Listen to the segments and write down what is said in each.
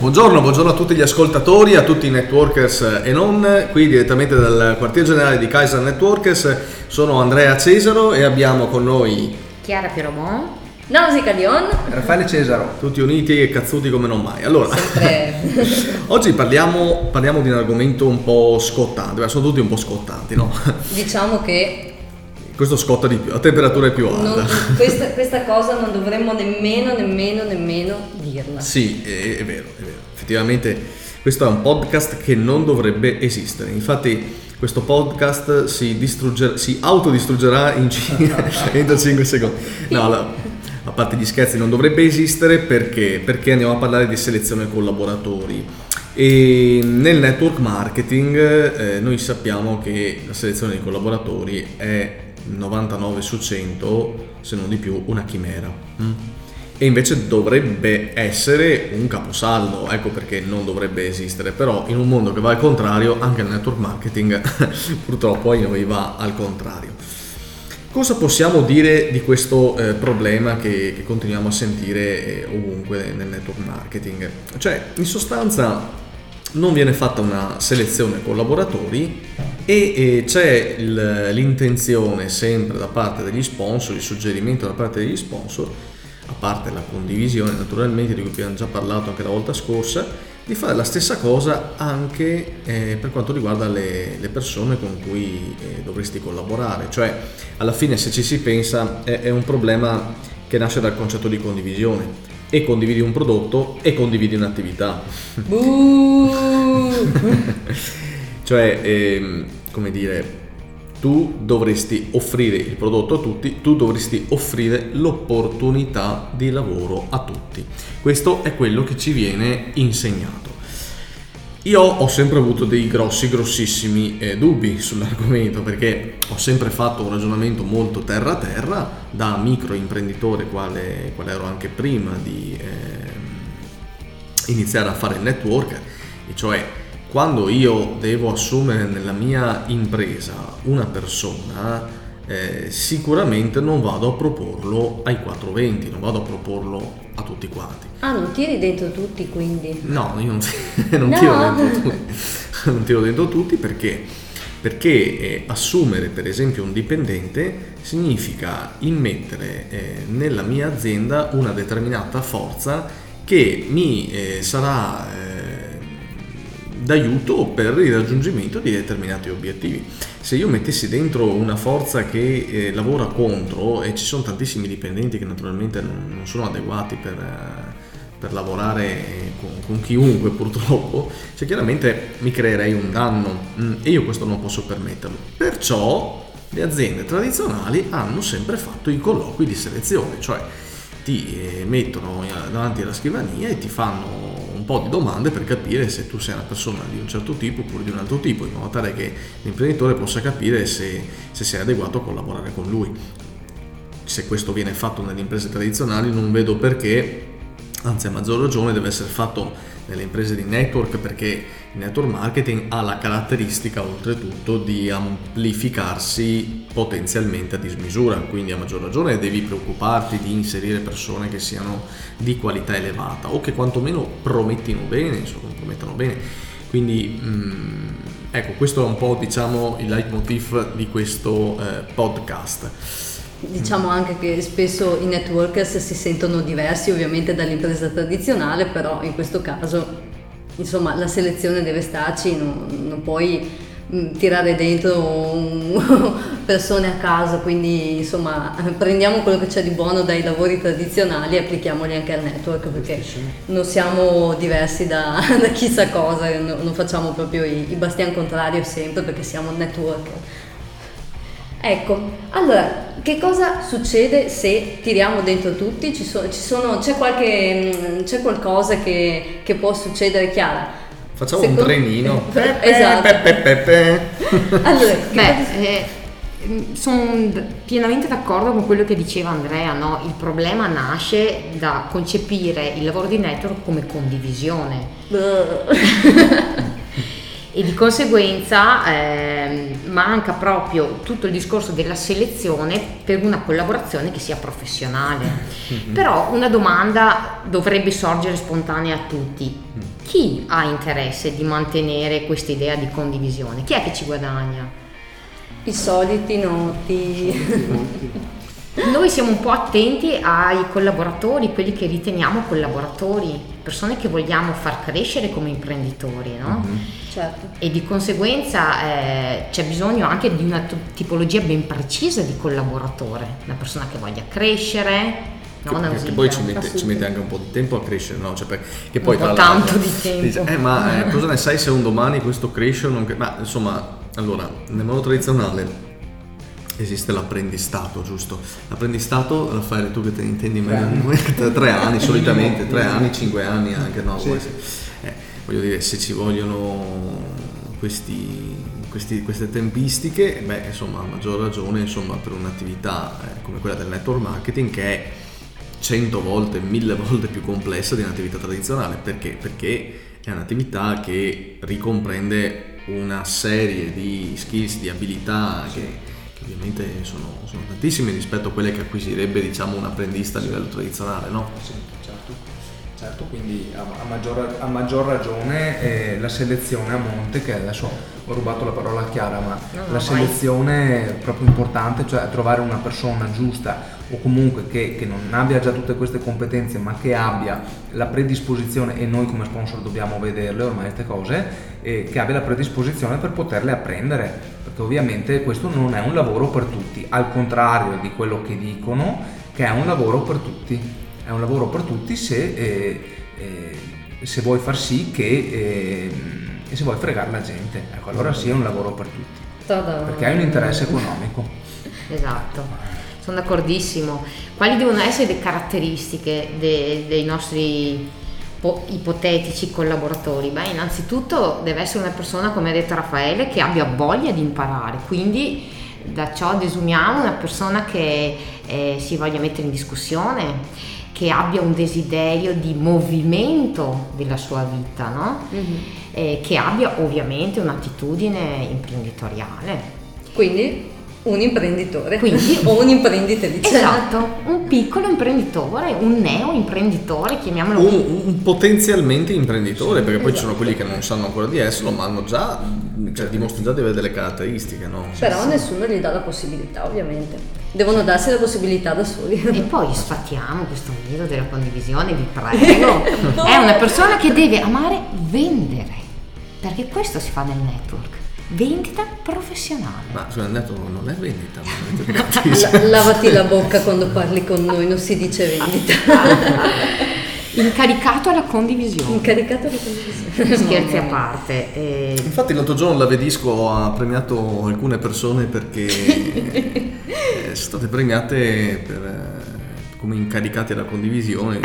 Buongiorno, buongiorno a tutti gli ascoltatori, a tutti i networkers e non, qui direttamente dal quartier generale di Kaiser Networkers sono Andrea Cesaro e abbiamo con noi Chiara Piromon, Nausicaa Dion, Raffaele Cesaro. tutti uniti e cazzuti come non mai. Allora, oggi parliamo, parliamo di un argomento un po' scottante, sono tutti un po' scottanti, no? diciamo che Questo scotta di più, a temperature più alte. non- questa, questa cosa non dovremmo nemmeno, nemmeno, nemmeno dirla. Sì, è, è vero, è vero. Effettivamente questo è un podcast che non dovrebbe esistere. Infatti questo podcast si, si autodistruggerà in cin- entro 5 secondi. No, la- a parte gli scherzi, non dovrebbe esistere perché? Perché andiamo a parlare di selezione collaboratori. E nel network marketing eh, noi sappiamo che la selezione dei collaboratori è 99 su 100, se non di più, una chimera. mm? E invece dovrebbe essere un caposaldo, ecco perché non dovrebbe esistere, però in un mondo che va al contrario, anche nel network marketing purtroppo ai noi va al contrario. Cosa possiamo dire di questo eh, problema che, che continuiamo a sentire eh, ovunque nel network marketing? Cioè, in sostanza non viene fatta una selezione collaboratori e eh, c'è il- l'intenzione sempre da parte degli sponsor, il suggerimento da parte degli sponsor, a parte la condivisione naturalmente di cui abbiamo già parlato anche la volta scorsa, di fare la stessa cosa anche eh, per quanto riguarda le, le persone con cui eh, dovresti collaborare. Cioè, alla fine se ci si pensa è, è un problema che nasce dal concetto di condivisione. E condividi un prodotto e condividi un'attività. Cioè, ehm, come dire, tu dovresti offrire il prodotto a tutti, tu dovresti offrire l'opportunità di lavoro a tutti. Questo è quello che ci viene insegnato. Io ho sempre avuto dei grossi, grossissimi eh, dubbi sull'argomento perché ho sempre fatto un ragionamento molto terra a terra da microimprenditore quale, quale ero anche prima di ehm, iniziare a fare il network, e cioè quando io devo assumere nella mia impresa una persona, eh, sicuramente non vado a proporlo ai 420, non vado a proporlo a tutti quanti. Ah, non tiri dentro tutti quindi? No, io non, non No. tiro dentro tutti, non tiro dentro tutti perché, perché eh, assumere per esempio un dipendente significa immettere eh, nella mia azienda una determinata forza che mi eh, sarà eh, d'aiuto per il raggiungimento di determinati obiettivi. Se io mettessi dentro una forza che eh, lavora contro e ci sono tantissimi dipendenti che naturalmente non, non sono adeguati per, eh, per lavorare eh, con, con chiunque purtroppo, cioè chiaramente mi creerei un danno mm, e io questo non posso permetterlo. Perciò le aziende tradizionali hanno sempre fatto i colloqui di selezione, cioè ti eh, mettono eh, davanti alla scrivania e ti fanno po' di domande per capire se tu sei una persona di un certo tipo oppure di un altro tipo, in modo tale che l'imprenditore possa capire se, se sei adeguato a collaborare con lui. Se questo viene fatto nelle imprese tradizionali non vedo perché, anzi a maggior ragione deve essere fatto nelle imprese di network perché il network marketing ha la caratteristica oltretutto di amplificarsi potenzialmente a dismisura, quindi a maggior ragione devi preoccuparti di inserire persone che siano di qualità elevata o che quantomeno promettino bene, insomma, promettano bene. Quindi mm, ecco, questo è un po' diciamo il leitmotiv di questo eh, podcast. Diciamo anche che spesso i networkers si sentono diversi ovviamente dall'impresa tradizionale, però in questo caso insomma la selezione deve starci, non, non puoi mh, tirare dentro persone a caso, quindi insomma prendiamo quello che c'è di buono dai lavori tradizionali e applichiamoli anche al network perché non siamo diversi da, da chissà cosa, no- non facciamo proprio i, i bastian contrario sempre perché siamo networker. Ecco, allora, che cosa succede se tiriamo dentro tutti? Ci so- ci sono- c'è, qualche, mm, c'è qualcosa che, che può succedere, Chiara? Facciamo Secondo- un trenino. Esatto. Pe, pe, pe, pe. Allora, Beh, cosa- sono pienamente d'accordo con quello che diceva Andrea, no? il problema nasce da concepire il lavoro di network come condivisione e di conseguenza ehm, manca proprio tutto il discorso della selezione per una collaborazione che sia professionale. Però una domanda dovrebbe sorgere spontanea a tutti. chi ha interesse di mantenere questa idea di condivisione? Chi è che ci guadagna? I soliti noti. Noi siamo un po' attenti ai collaboratori, quelli che riteniamo collaboratori, persone che vogliamo far crescere come imprenditori, no? Mm-hmm. Certo. E di conseguenza eh, c'è bisogno anche di una t- tipologia ben precisa di collaboratore, una persona che voglia crescere, No, che, che poi ci mette, ci mette, anche un po' di tempo a crescere, no? Cioè, che poi un po' tanto di tempo. Dice, eh, ma eh, cosa ne sai se un domani questo cresce o non cresce? Ma insomma, allora, nel modo tradizionale esiste l'apprendistato, giusto? L'apprendistato, Raffaele, tu che te ne intendi meglio tre anni solitamente, tre anni, cinque anni anche, no? Sì. Voglio dire, se ci vogliono questi, questi, queste tempistiche, beh, insomma, a maggior ragione, insomma, per un'attività eh, come quella del network marketing che è cento volte, mille volte più complessa di un'attività tradizionale. Perché? Perché è un'attività che ricomprende una serie di skills, di abilità che, che ovviamente sono, sono, tantissime rispetto a quelle che acquisirebbe diciamo, un apprendista a livello tradizionale. No? Sì, certo. Quindi a, a, maggior, a maggior, ragione eh, la selezione a monte, che adesso ho rubato la parola chiara, ma no, la selezione è proprio importante, cioè trovare una persona giusta o comunque che, che, non abbia già tutte queste competenze ma che abbia la predisposizione e noi come sponsor dobbiamo vederle ormai queste cose eh, che abbia la predisposizione per poterle apprendere perché ovviamente questo non è un lavoro per tutti al contrario di quello che dicono che è un lavoro per tutti è un lavoro per tutti se, eh, eh, se vuoi far sì che eh, se vuoi fregare la gente. Ecco allora sì è un lavoro per tutti. Perché hai un interesse economico. Esatto. Sono d'accordissimo. Quali devono essere le caratteristiche de, dei nostri po- ipotetici collaboratori? Beh, innanzitutto deve essere una persona, come ha detto Raffaele, che abbia voglia di imparare, quindi da ciò desumiamo una persona che eh, si voglia mettere in discussione, che abbia un desiderio di movimento della sua vita, no? mm-hmm. eh, che abbia ovviamente un'attitudine imprenditoriale. Quindi un imprenditore Quindi, o un'imprenditrice. Esatto, un piccolo imprenditore, un neo imprenditore, chiamiamolo un, un potenzialmente imprenditore, sì, perché poi esatto. ci sono quelli che non sanno ancora di esserlo, ma hanno già, cioè, dimostrano già di avere delle caratteristiche. No? Però sì. nessuno gli dà la possibilità, ovviamente. Devono darsi la possibilità da soli. E poi sfattiamo questo mito della condivisione, vi prego. no. È una persona che deve amare vendere, perché questo si fa nel network vendita professionale. Ma scusa, andato non è vendita. Ma lavati la bocca quando parli con noi, non si dice vendita. Incaricato alla condivisione. Incaricato alla condivisione. Scherzi a parte. Eh... Infatti l'altro giorno la Vedisco ha premiato alcune persone perché eh, sono state premiate per eh, come incaricati alla condivisione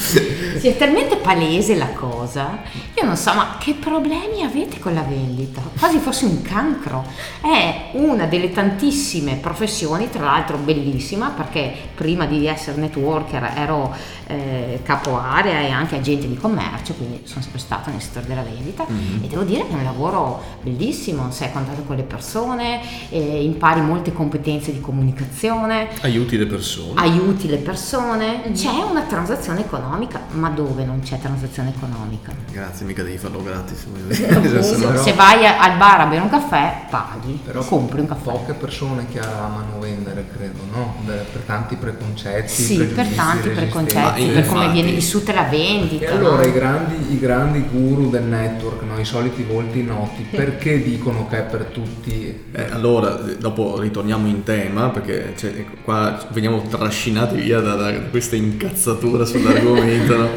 si è talmente palese la cosa io non so ma che problemi avete con la vendita quasi fosse un cancro è una delle tantissime professioni tra l'altro bellissima perché prima di essere networker ero eh, capo area e anche agente di commercio quindi sono sempre stata nel settore della vendita mm-hmm. e devo dire che è un lavoro bellissimo sei a contatto con le persone eh, impari molte competenze di comunicazione aiuti le persone. Aiuti le persone. Mm-hmm. C'è una transazione economica, ma dove non c'è transazione economica? Grazie, mica devi farlo gratis. se, se vai al bar a bere un caffè, paghi, però compri un caffè. Poche persone che amano vendere, credo, no? Per tanti preconcetti. Sì, per tanti preconcetti, per come viene vissuta la vendita. E allora no? i, grandi, i grandi guru del network, no? i soliti volti noti, perché dicono che è per tutti? Eh, allora, dopo ritorniamo in tema, perché cioè, qua veniamo trascinati via da, da questa incazzatura sull'argomento, no?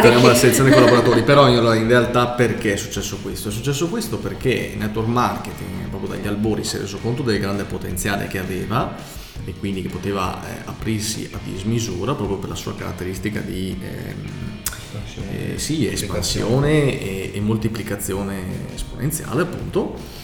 torniamo alla selezione collaboratori, però in realtà perché è successo questo? È successo questo perché il network marketing, proprio dagli albori, si è reso conto del grande potenziale che aveva e quindi che poteva eh, aprirsi a dismisura proprio per la sua caratteristica di eh, sì, espansione e, e moltiplicazione esponenziale appunto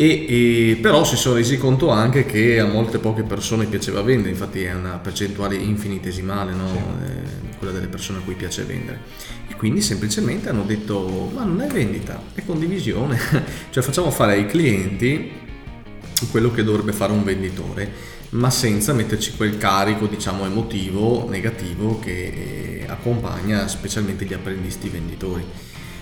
e, e, però si sono resi conto anche che a molte poche persone piaceva vendere, infatti è una percentuale infinitesimale no? sì. eh, quella delle persone a cui piace vendere. E quindi semplicemente hanno detto ma non è vendita, è condivisione, cioè facciamo fare ai clienti quello che dovrebbe fare un venditore, ma senza metterci quel carico, diciamo, emotivo negativo che eh, accompagna specialmente gli apprendisti venditori.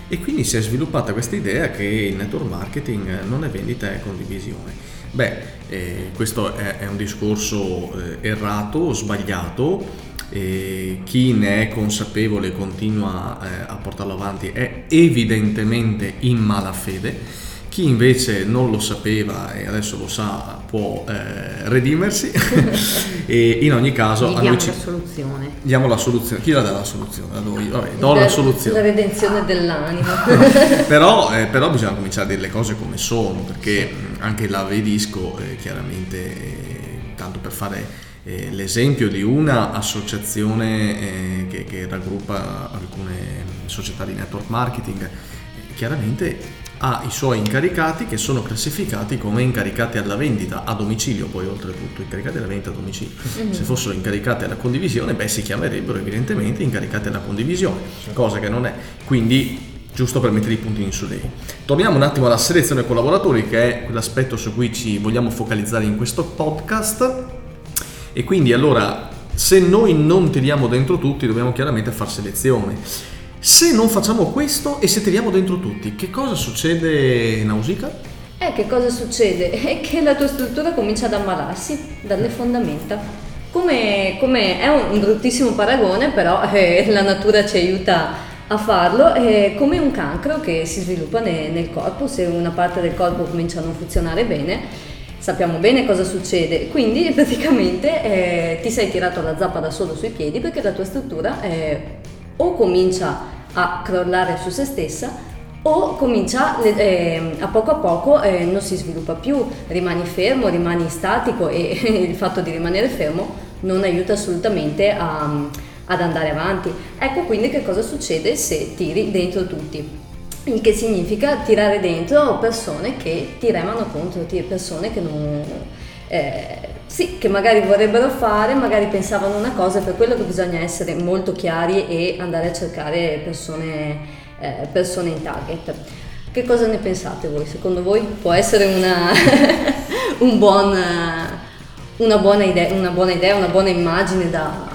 E quindi si è sviluppata questa idea che il network marketing non è vendita, è condivisione. Beh, eh, questo è, è, un discorso eh, errato, sbagliato, e chi ne è consapevole e continua eh, a portarlo avanti è evidentemente in malafede chi invece non lo sapeva e adesso lo sa può eh, redimersi e in ogni caso... Gli diamo la soluzione. Diamo la soluzione. Chi la dà la soluzione? A noi. Vabbè, do la, la soluzione. La redenzione dell'anima. però, eh, però, bisogna cominciare a dire le cose come sono perché anche la Vedisco eh, chiaramente, eh, tanto per fare eh, l'esempio di una associazione eh, che, che raggruppa alcune società di network marketing, chiaramente ha i suoi incaricati che sono classificati come incaricati alla vendita a domicilio, poi oltretutto incaricati alla vendita a domicilio. Mm-hmm. Se fossero incaricati alla condivisione, beh, si chiamerebbero evidentemente incaricati alla condivisione, cosa che non è. Quindi giusto per mettere i puntini su lei. Torniamo un attimo alla selezione collaboratori, che è l'aspetto su cui ci vogliamo focalizzare in questo podcast. E quindi allora, se noi non tiriamo dentro tutti, dobbiamo chiaramente fare selezione. Se non facciamo questo e se tiriamo dentro tutti, che cosa succede Nausicaa? Eh, che cosa succede? È che la tua struttura comincia ad ammalarsi dalle fondamenta. Come, come è un bruttissimo paragone, però eh, la natura ci aiuta a farlo, è come un cancro che si sviluppa ne, nel corpo, se una parte del corpo comincia a non funzionare bene, sappiamo bene cosa succede, quindi praticamente eh, ti sei tirato la zappa da solo sui piedi perché la tua struttura eh, o comincia a crollare su se stessa o comincia eh, a poco a poco eh, non si sviluppa più, rimani fermo, rimani statico e il fatto di rimanere fermo non aiuta assolutamente a, ad andare avanti. Ecco quindi che cosa succede se tiri dentro tutti. Il che significa tirare dentro persone che ti remano contro, persone che non, eh, sì, che magari vorrebbero fare, magari pensavano una cosa, per quello che bisogna essere molto chiari e andare a cercare persone, eh, persone in target. Che cosa ne pensate voi? Secondo voi può essere una, un buon, una, buona idea, una buona idea, una buona immagine da,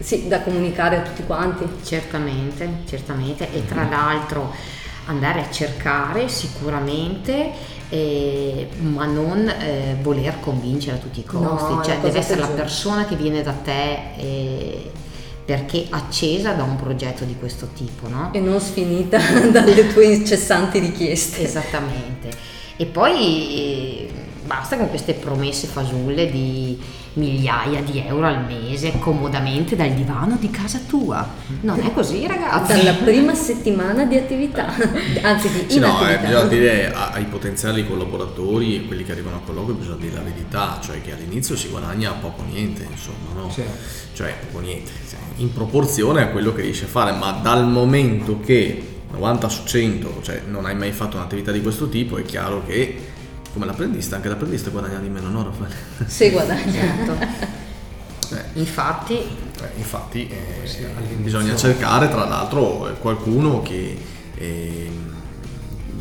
sì, da comunicare a tutti quanti? Certamente, certamente. E tra l'altro andare a cercare sicuramente eh, ma non eh, voler convincere a tutti i costi, no, cioè deve essere la persona che viene da te eh, perché accesa da un progetto di questo tipo, no? E non sfinita dalle tue incessanti richieste. Esattamente. E poi eh, basta con queste promesse fasulle di migliaia di euro al mese comodamente dal divano di casa tua. Non è così, ragazzi. Dalla prima settimana di attività, anzi di sì, no, eh, bisogna dire ai potenziali collaboratori e quelli che arrivano a colloquio bisogna dire la verità, cioè che all'inizio si guadagna poco niente, insomma, no? Sì. Cioè poco niente, in proporzione a quello che riesci a fare, ma dal momento che 90 su 100, cioè non hai mai fatto un'attività di questo tipo, è chiaro che come l'apprendista, anche l'apprendista guadagna di meno, no Raffaele? Sì, guadagna. Certo. Eh, infatti, eh, infatti eh, bisogna cercare tra l'altro qualcuno che eh,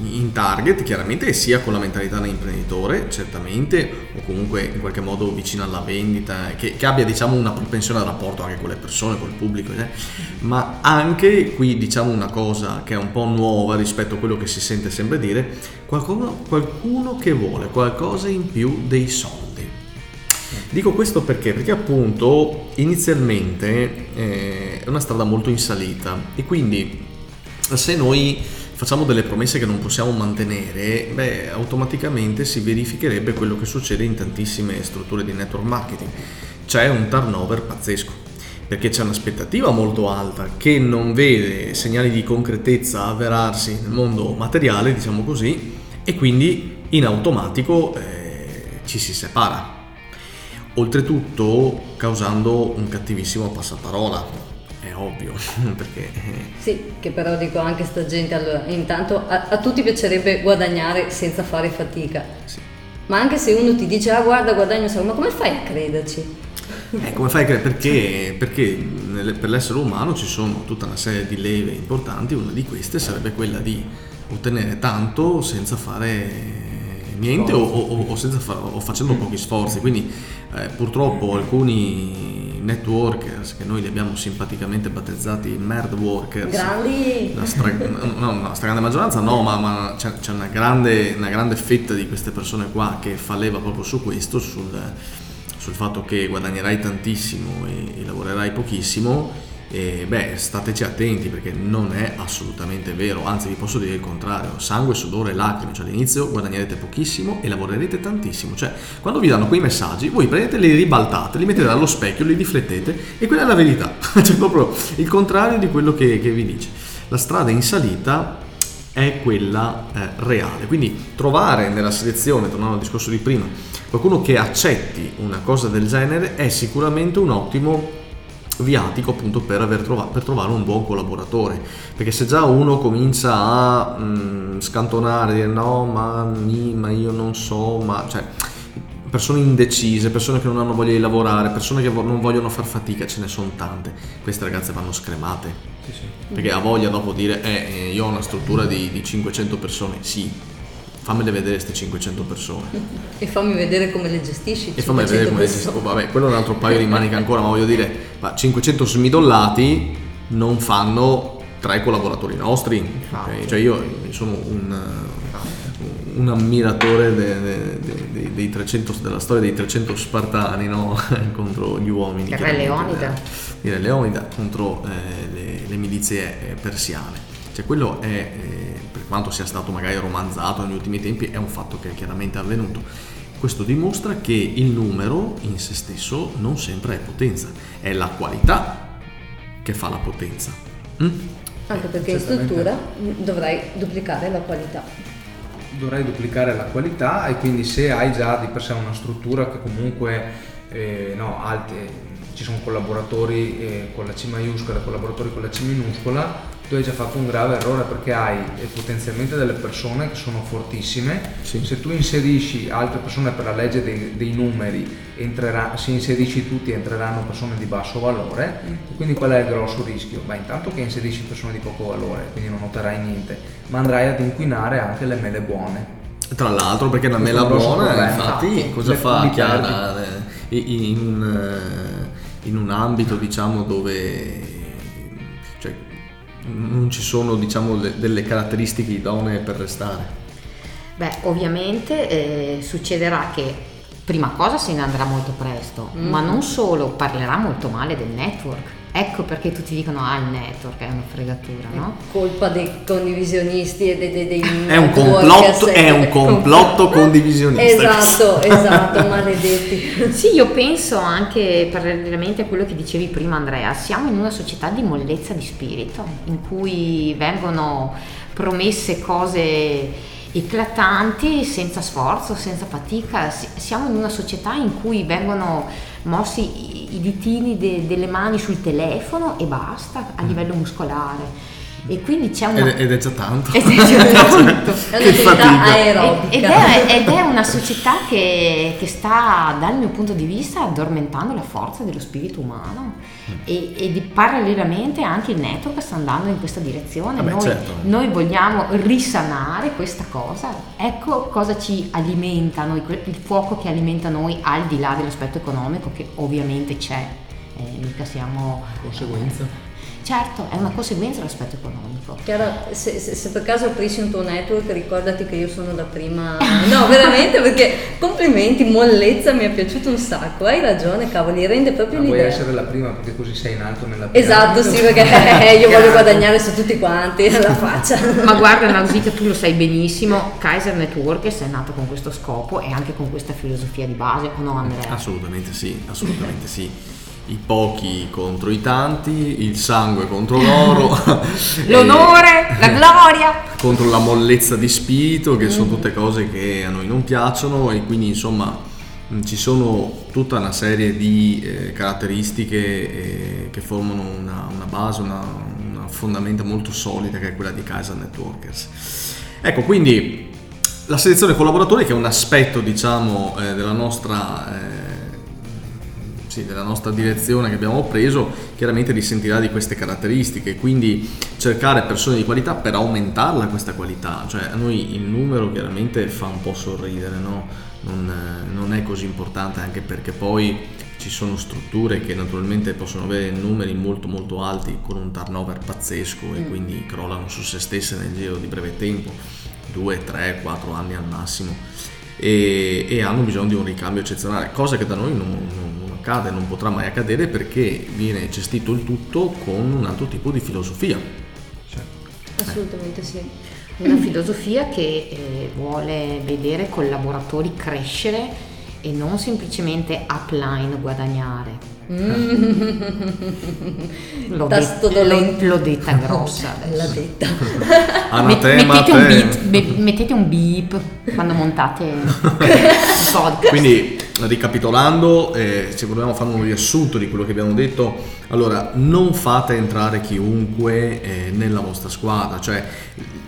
in target chiaramente sia con la mentalità da imprenditore certamente o comunque in qualche modo vicino alla vendita che, che abbia diciamo una propensione al rapporto anche con le persone con il pubblico eh? ma anche qui diciamo una cosa che è un po' nuova rispetto a quello che si sente sempre dire qualcuno, qualcuno che vuole qualcosa in più dei soldi Dico questo perché? Perché appunto inizialmente eh, è una strada molto in salita e quindi se noi facciamo delle promesse che non possiamo mantenere, beh, automaticamente si verificherebbe quello che succede in tantissime strutture di network marketing. C'è un turnover pazzesco, perché c'è un'aspettativa molto alta che non vede segnali di concretezza avverarsi nel mondo materiale, diciamo così, e quindi in automatico eh, ci si separa. Oltretutto causando un cattivissimo passaparola, è ovvio, perché... Eh, sì, che però dico anche sta gente, allora, intanto a, a tutti piacerebbe guadagnare senza fare fatica. Sì. Ma anche se uno ti dice, ah guarda, guadagno solo, ma come fai a crederci? Eh, come fai a credere? Perché, perché per l'essere umano ci sono tutta una serie di leve importanti, una di queste sarebbe quella di ottenere tanto senza fare niente o, o, o, fa- o, facendo pochi sforzi. Quindi eh, purtroppo alcuni networkers che noi li abbiamo simpaticamente battezzati merd workers, grandi, la, stra- no, la stragrande maggioranza no, ma, ma c'è, c'è una, grande, una, grande, fetta di queste persone qua che falleva proprio su questo, sul, sul fatto che guadagnerai tantissimo e, e lavorerai pochissimo e beh, stateci attenti perché non è assolutamente vero, anzi vi posso dire il contrario, sangue, sudore e lacrime, cioè all'inizio guadagnerete pochissimo e lavorerete tantissimo, cioè quando vi danno quei messaggi voi prendete, li ribaltate, li mettete allo specchio, li riflettete. E quella è la verità, cioè proprio il contrario di quello che, che vi dice. La strada in salita è quella eh, reale. Quindi trovare nella selezione, tornando al discorso di prima, qualcuno che accetti una cosa del genere è sicuramente un ottimo viatico appunto per, trovato, per, trovare un buon collaboratore perché se già uno comincia a mh, mm, scantonare dire no ma, mi, ma io non so ma cioè persone indecise, persone che non hanno voglia di lavorare, persone che vo- non vogliono far fatica, ce ne sono tante. Queste ragazze vanno scremate. Sì, sì. Perché ha voglia dopo dire, eh, io ho una struttura di, di 500 persone. Sì, fammele vedere queste 500 persone. E fammi vedere come le gestisci. E fammi vedere come le gestisci. Oh, vabbè, quello è un altro paio di maniche ancora, ma voglio dire, ma 500 smidollati non fanno tre collaboratori nostri. Okay? Cioè io sono un, un ammiratore de, de, de, dei 300, della storia dei 300 spartani no? contro gli uomini. Re Leonida. Re Leonida contro eh, le, le, milizie persiane. Cioè quello è... Eh, quanto sia stato magari romanzato negli ultimi tempi, è un fatto che è chiaramente avvenuto. Questo dimostra che il numero in se stesso non sempre è potenza, è la qualità che fa la potenza. Mm? Anche perché in struttura dovrai duplicare la qualità. Dovrai duplicare la qualità e quindi se hai già di per sé una struttura che comunque eh, no, alte, ci sono collaboratori eh, con la C maiuscola, collaboratori con la C minuscola, tu hai già fatto un grave errore perché hai eh, potenzialmente delle persone che sono fortissime, sì. se tu inserisci altre persone per la legge dei, dei numeri, entrerà, se inserisci tutti entreranno persone di basso valore, mm. quindi qual è il grosso rischio? Beh intanto che inserisci persone di poco valore, quindi non noterai niente, ma andrai ad inquinare anche le mele buone. Tra l'altro perché la mela buona, infatti, infatti, cosa fa Chiara eh, in, eh, in un ambito diciamo dove non ci sono diciamo, delle caratteristiche idonee per restare? Beh, ovviamente eh, succederà che prima cosa se ne andrà molto presto, mm. ma non solo, parlerà molto male del network Ecco perché tutti dicono ah il network è una fregatura, no? È colpa dei condivisionisti e dei, dei, dei È un complotto, è un complotto condivisionista. Esatto, esatto, maledetti. Sì, io penso anche parallelamente a quello che dicevi prima Andrea, siamo in una società di mollezza di spirito, in cui vengono promesse cose eclatanti senza sforzo, senza fatica. Siamo in una società in cui vengono mossi i ditini de, delle mani sul telefono e basta a mm. livello muscolare e quindi c'è una... Ed, è già tanto. Ed è già tanto. è una aerobica. Ed è, ed è, una società che, che, sta, dal mio punto di vista, addormentando la forza dello spirito umano e, e parallelamente anche il network sta andando in questa direzione. Vabbè, noi, certo. noi, vogliamo risanare questa cosa. Ecco cosa ci alimenta noi, il fuoco che alimenta noi al di là dell'aspetto economico che ovviamente c'è. Eh, mica siamo... Conseguenza Certo, è una conseguenza dell'aspetto economico. Chiara, se, se, se, per caso aprisci un tuo network, ricordati che io sono la prima. No, veramente, perché complimenti, mollezza, mi è piaciuto un sacco. Hai ragione, cavoli, rende proprio Ma l'idea. Vuoi essere la prima perché così sei in alto nella piramide. Esatto, sì, perché io voglio guadagnare su tutti quanti, la faccia. Ma guarda, Nausita, tu lo sai benissimo, Kaiser Networkers è nato con questo scopo e anche con questa filosofia di base, o no Andrea? Assolutamente sì, assolutamente sì i pochi contro i tanti, il sangue contro l'oro, l'onore, la gloria, contro la mollezza di spirito, che mm. sono tutte cose che a noi non piacciono e quindi insomma mm, ci sono tutta una serie di eh, caratteristiche eh, che formano una, una base, una, una, fondamenta molto solida che è quella di Kaiser Networkers. Ecco, quindi la selezione collaboratori che è un aspetto diciamo eh, della nostra eh, sì, della nostra direzione che abbiamo preso chiaramente risentirà di queste caratteristiche, quindi cercare persone di qualità per aumentarla questa qualità, cioè a noi il numero chiaramente fa un po' sorridere, no? non, non è così importante anche perché poi ci sono strutture che naturalmente possono avere numeri molto molto alti con un turnover pazzesco e mm. quindi crollano su se stesse nel giro di breve tempo, 2, 3, 4 anni al massimo e, e hanno bisogno di un ricambio eccezionale, cosa che da noi non, non, non accade, non potrà mai accadere perché viene gestito il tutto con un altro tipo di filosofia. Cioè, Assolutamente sì. Una filosofia che eh, vuole vedere collaboratori crescere e non semplicemente upline guadagnare. Mm. L'ho, det- l'ho, l'ho, detta grossa L'ha detta. Anatema mettete, un beat, be- mettete un beep quando montate il podcast. Quindi ricapitolando, eh, se vogliamo fare un riassunto di quello che abbiamo detto, allora non fate entrare chiunque eh, nella vostra squadra, cioè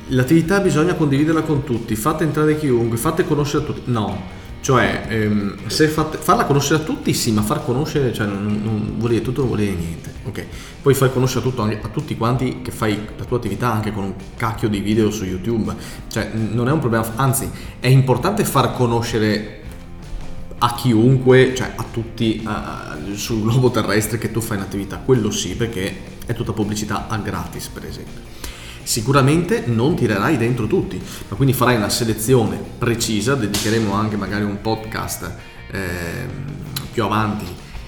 l'attività bisogna condividerla con tutti, fate entrare chiunque, fate conoscere tutti, no cioè, ehm, se fate, farla conoscere a tutti, sì, ma far conoscere, cioè, non, non vuol dire tutto, non vuol dire niente. Ok, puoi far conoscere tutto a tutti quanti che fai la tua attività anche con un cacchio di video su YouTube. Cioè, non è un problema, anzi, è importante far conoscere a chiunque, cioè a tutti uh, sul globo terrestre che tu fai un'attività. Quello sì, perché è tutta pubblicità a gratis, per esempio. Sicuramente non tirerai dentro tutti, ma quindi farai una selezione precisa, dedicheremo anche magari un podcast eh, più avanti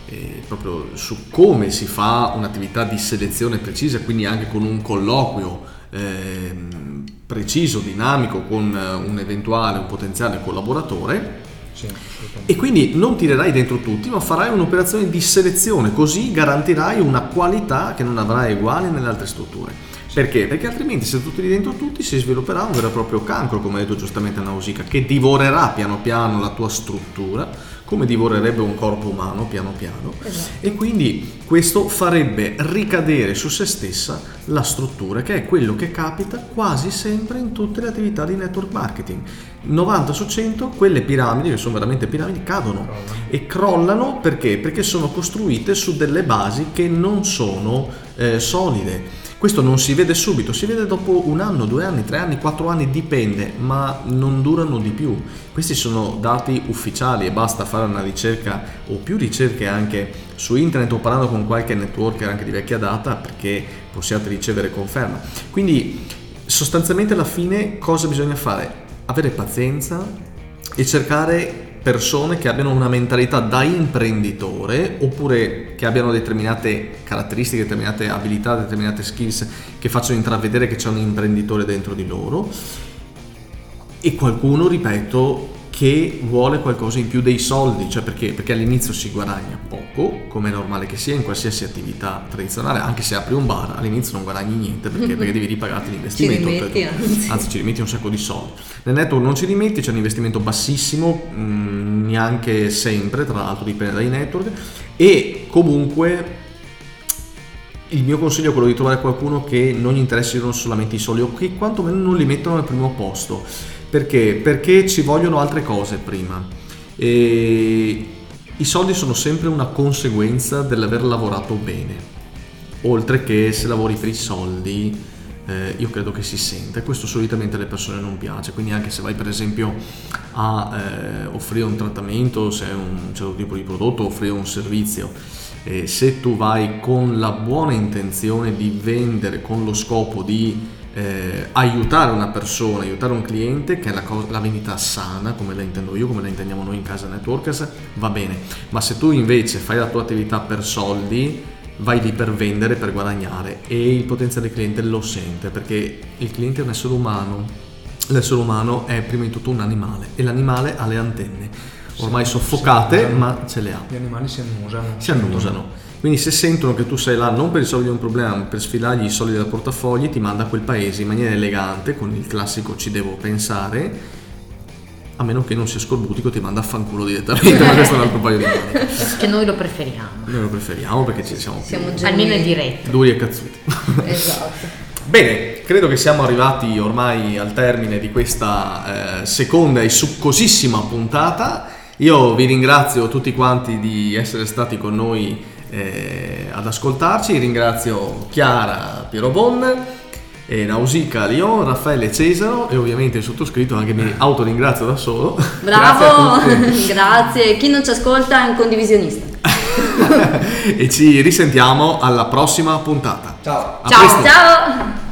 eh, proprio su come si fa un'attività di selezione precisa, quindi anche con un colloquio eh, preciso, dinamico con un eventuale, un potenziale collaboratore. Sì, e quindi non tirerai dentro tutti, ma farai un'operazione di selezione, così garantirai una qualità che non avrai uguale nelle altre strutture. Perché? Perché altrimenti se tu tiri dentro tutti si svilupperà un vero e proprio cancro, come ha detto giustamente Nausicaa, che divorerà piano piano la tua struttura, come divorerebbe un corpo umano piano piano, esatto. e quindi questo farebbe ricadere su se stessa la struttura, che è quello che capita quasi sempre in tutte le attività di network marketing. 90 su 100 quelle piramidi, che sono veramente piramidi, cadono e crollano perché? Perché sono costruite su delle basi che non sono eh, solide questo non si vede subito, si vede dopo un anno, due anni, tre anni, quattro anni, dipende, ma non durano di più. Questi sono dati ufficiali e basta fare una ricerca o più ricerche anche su internet o parlando con qualche networker anche di vecchia data perché possiate ricevere conferma. Quindi sostanzialmente alla fine cosa bisogna fare? Avere pazienza e cercare persone che abbiano una mentalità da imprenditore oppure che abbiano determinate caratteristiche, determinate abilità, determinate skills che facciano intravedere che c'è un imprenditore dentro di loro. E qualcuno, ripeto, che vuole qualcosa in più dei soldi, cioè perché? Perché all'inizio si guadagna poco, come è normale che sia in qualsiasi attività tradizionale, anche se apri un bar all'inizio non guadagni niente perché, perché devi ripagarti l'investimento, ci rimetti, anzi. anzi ci rimetti un sacco di soldi. Nel network non ci rimetti, c'è un investimento bassissimo, mh, mm, neanche sempre, tra l'altro dipende dai network, e comunque il mio consiglio è quello di trovare qualcuno che non gli interessino solamente i soldi o che quantomeno non li mettono al primo posto perché? Perché ci vogliono altre cose prima. E I soldi sono sempre una conseguenza dell'aver lavorato bene. Oltre che se lavori per i soldi, eh, io credo che si senta. E questo solitamente alle persone non piace. Quindi anche se vai per esempio a eh, offrire un trattamento, se è un certo tipo di prodotto, offrire un servizio, eh, se tu vai con la buona intenzione di vendere, con lo scopo di eh, aiutare una persona, aiutare un cliente, che è la, cosa, la, vendita sana, come la intendo io, come la intendiamo noi in casa Networkers, va bene. Ma se tu invece fai la tua attività per soldi, vai lì per vendere, per guadagnare e il potenziale cliente lo sente perché il cliente è un essere umano. L'essere umano è prima di tutto un animale e l'animale ha le antenne, ormai soffocate, ma ce le ha. Gli animali si annusano. Si annusano quindi se sentono che tu sei là non per risolvere un problema, ma per sfilargli i soldi dal portafogli, ti manda a quel paese in maniera elegante, con il classico ci devo pensare, a meno che non sia scorbutico ti manda a fanculo direttamente, ma questo è un altro paio di maniche. Che noi lo preferiamo. Noi lo preferiamo perché ci siamo, siamo più... Almeno è diretto. Duri e cazzuti. Esatto. Bene, credo che siamo arrivati ormai al termine di questa eh, seconda e succosissima puntata. Io vi ringrazio tutti quanti di essere stati con noi eh, ad ascoltarci. Ringrazio Chiara Piero Bon, eh, Nausica Lion, Raffaele Cesaro e ovviamente il sottoscritto anche mi autoringrazio da solo. Bravo, grazie, grazie. Chi non ci ascolta è un condivisionista. e ci risentiamo alla prossima puntata. Ciao. A Ciao. presto. Ciao!